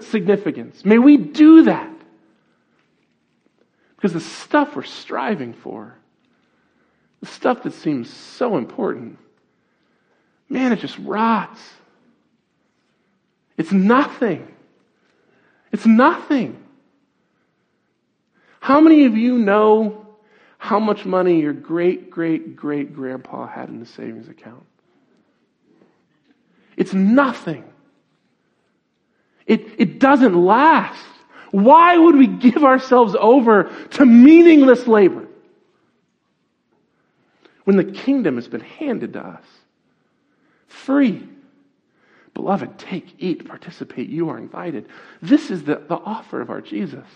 significance. May we do that. Because the stuff we're striving for, the stuff that seems so important, man, it just rots. It's nothing. It's nothing. How many of you know how much money your great, great, great grandpa had in the savings account? It's nothing. It, it doesn't last. Why would we give ourselves over to meaningless labor when the kingdom has been handed to us free? Beloved, take, eat, participate. You are invited. This is the, the offer of our Jesus.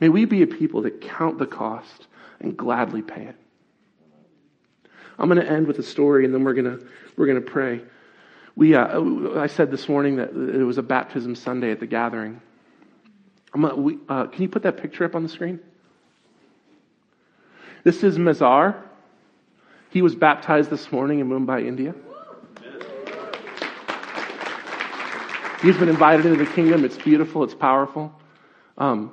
May we be a people that count the cost and gladly pay it. I'm going to end with a story and then we're going to, we're going to pray. We, uh, I said this morning that it was a baptism Sunday at the gathering. Gonna, we, uh, can you put that picture up on the screen? This is Mazar. He was baptized this morning in Mumbai, India. He's been invited into the kingdom. It's beautiful. It's powerful. Um,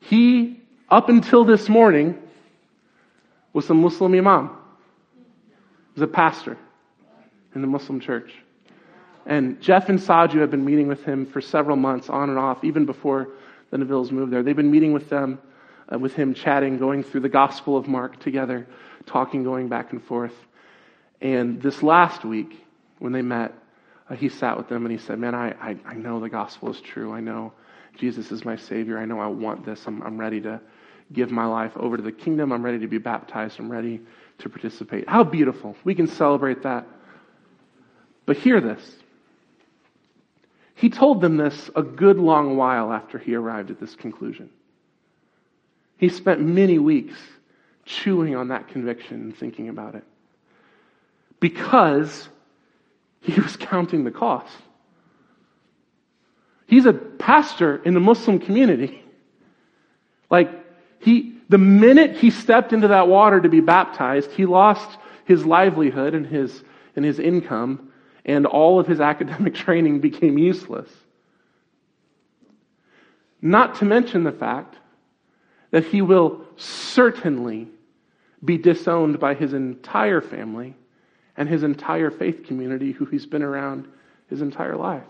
he, up until this morning, was a Muslim imam. He was a pastor in the Muslim church. And Jeff and Saju have been meeting with him for several months, on and off, even before the Nevilles moved there. They've been meeting with them, uh, with him, chatting, going through the Gospel of Mark together, talking, going back and forth. And this last week, when they met, uh, he sat with them and he said, Man, I, I, I, know the gospel is true. I know Jesus is my Savior. I know I want this. I'm, I'm ready to give my life over to the kingdom. I'm ready to be baptized. I'm ready to participate. How beautiful. We can celebrate that. But hear this. He told them this a good long while after he arrived at this conclusion. He spent many weeks chewing on that conviction and thinking about it. Because he was counting the cost. He's a pastor in the Muslim community. Like, he, the minute he stepped into that water to be baptized, he lost his livelihood and his, and his income, and all of his [laughs] academic training became useless. Not to mention the fact that he will certainly be disowned by his entire family and his entire faith community who he's been around his entire life.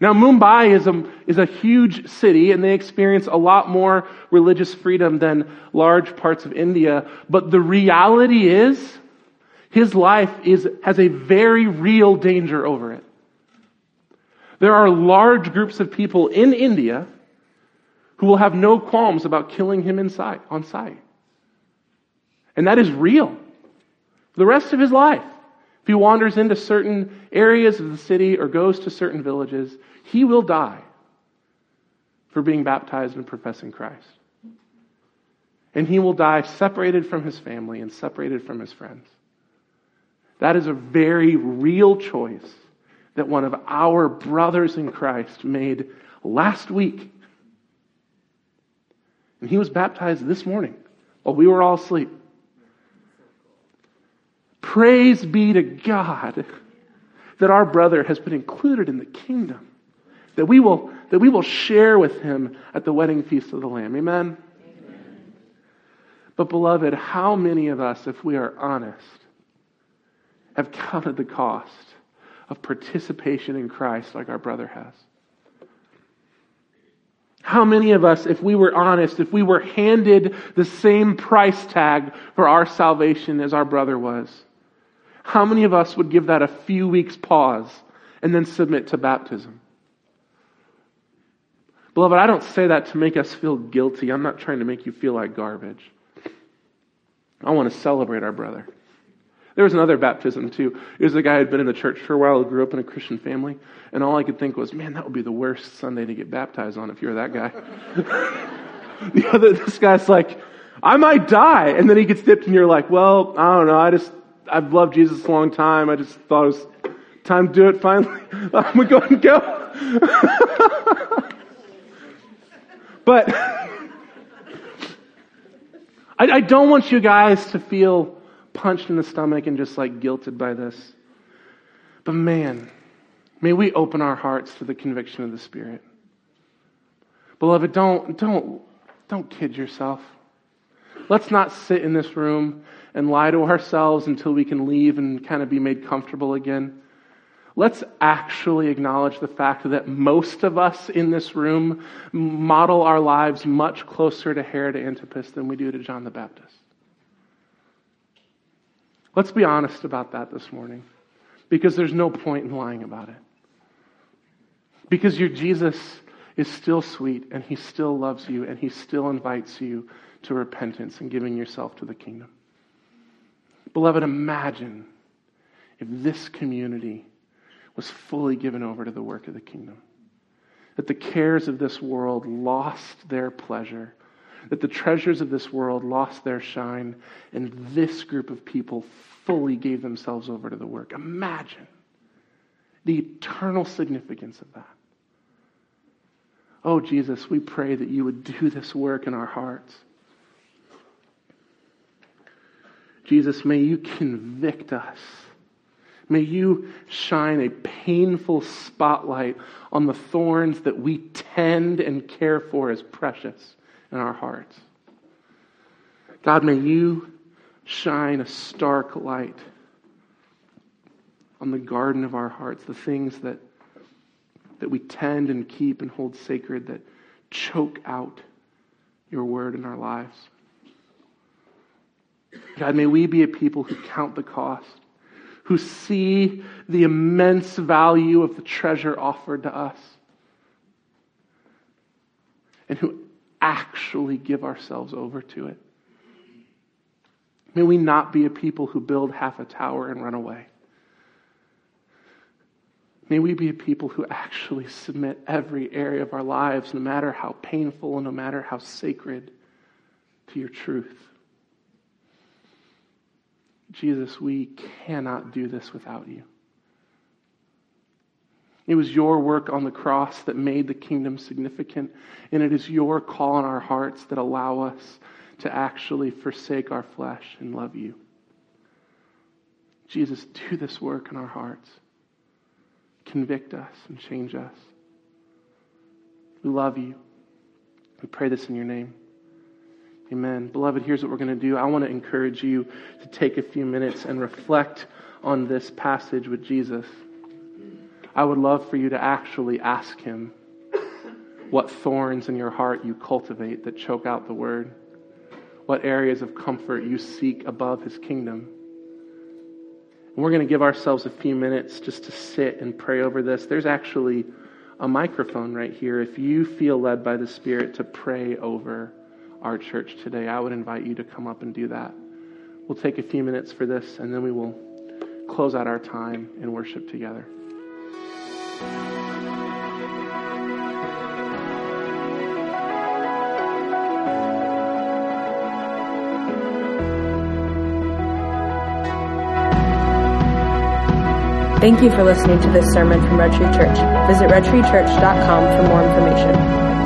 Now, Mumbai is a, is a huge city and they experience a lot more religious freedom than large parts of India. But the reality is His life is, has a very real danger over it. There are large groups of people in India who will have no qualms about killing him inside, on sight. And that is real. For the rest of his life. If he wanders into certain areas of the city or goes to certain villages, he will die for being baptized and professing Christ. And he will die separated from his family and separated from his friends. That is a very real choice that one of our brothers in Christ made last week. And he was baptized this morning while we were all asleep. Praise be to God that our brother has been included in the kingdom. That we will, that we will share with him at the wedding feast of the Lamb. Amen? Amen? But beloved, how many of us, if we are honest, have counted the cost of participation in Christ like our brother has? How many of us, if we were honest, if we were handed the same price tag for our salvation as our brother was, how many of us would give that a few weeks pause and then submit to baptism? Beloved, I don't say that to make us feel guilty. I'm not trying to make you feel like garbage. I want to celebrate our brother. There was another baptism too. It was a guy who had been in the church for a while, grew up in a Christian family, and all I could think was, man, that would be the worst Sunday to get baptized on if you're that guy. [laughs] the other, this guy's like, I might die, and then he gets dipped, and you're like, well, I don't know, I just I've loved Jesus a long time. I just thought it was time to do it finally. [laughs] I'm going to go and go. [laughs] but [laughs] I, I don't want you guys to feel punched in the stomach and just like guilted by this. But man, may we open our hearts to the conviction of the Spirit. Beloved, don't, don't, don't kid yourself. Let's not sit in this room and lie to ourselves until we can leave and kind of be made comfortable again. Let's actually acknowledge the fact that most of us in this room model our lives much closer to Herod Antipas than we do to John the Baptist. Let's be honest about that this morning because there's no point in lying about it. Because your Jesus is still sweet and he still loves you and he still invites you to repentance and giving yourself to the kingdom. Beloved, imagine if this community was fully given over to the work of the kingdom. That the cares of this world lost their pleasure. That the treasures of this world lost their shine. And this group of people fully gave themselves over to the work. Imagine the eternal significance of that. Oh, Jesus, we pray that you would do this work in our hearts. Jesus, may you convict us. May you shine a painful spotlight on the thorns that we tend and care for as precious in our hearts. God, may you shine a stark light on the garden of our hearts, the things that, that we tend and keep and hold sacred that choke out your word in our lives. God, may we be a people who count the cost, who see the immense value of the treasure offered to us, and who actually give ourselves over to it. May we not be a people who build half a tower and run away. May we be a people who actually submit every area of our lives, no matter how painful and no matter how sacred, to your truth. Jesus, we cannot do this without you. It was your work on the cross that made the kingdom significant, and it is your call on our hearts that allow us to actually forsake our flesh and love you. Jesus, do this work in our hearts. Convict us and change us. We love you. We pray this in your name. Amen. Beloved, here's what we're going to do. I want to encourage you to take a few minutes and reflect on this passage with Jesus. I would love for you to actually ask him what thorns in your heart you cultivate that choke out the word, what areas of comfort you seek above his kingdom. And we're going to give ourselves a few minutes just to sit and pray over this. There's actually a microphone right here. If you feel led by the Spirit to pray over our church today, I would invite you to come up and do that. We'll take a few minutes for this, and then we will close out our time in worship together. Thank you for listening to this sermon from Red Tree Church. Visit redtreechurch.com for more information.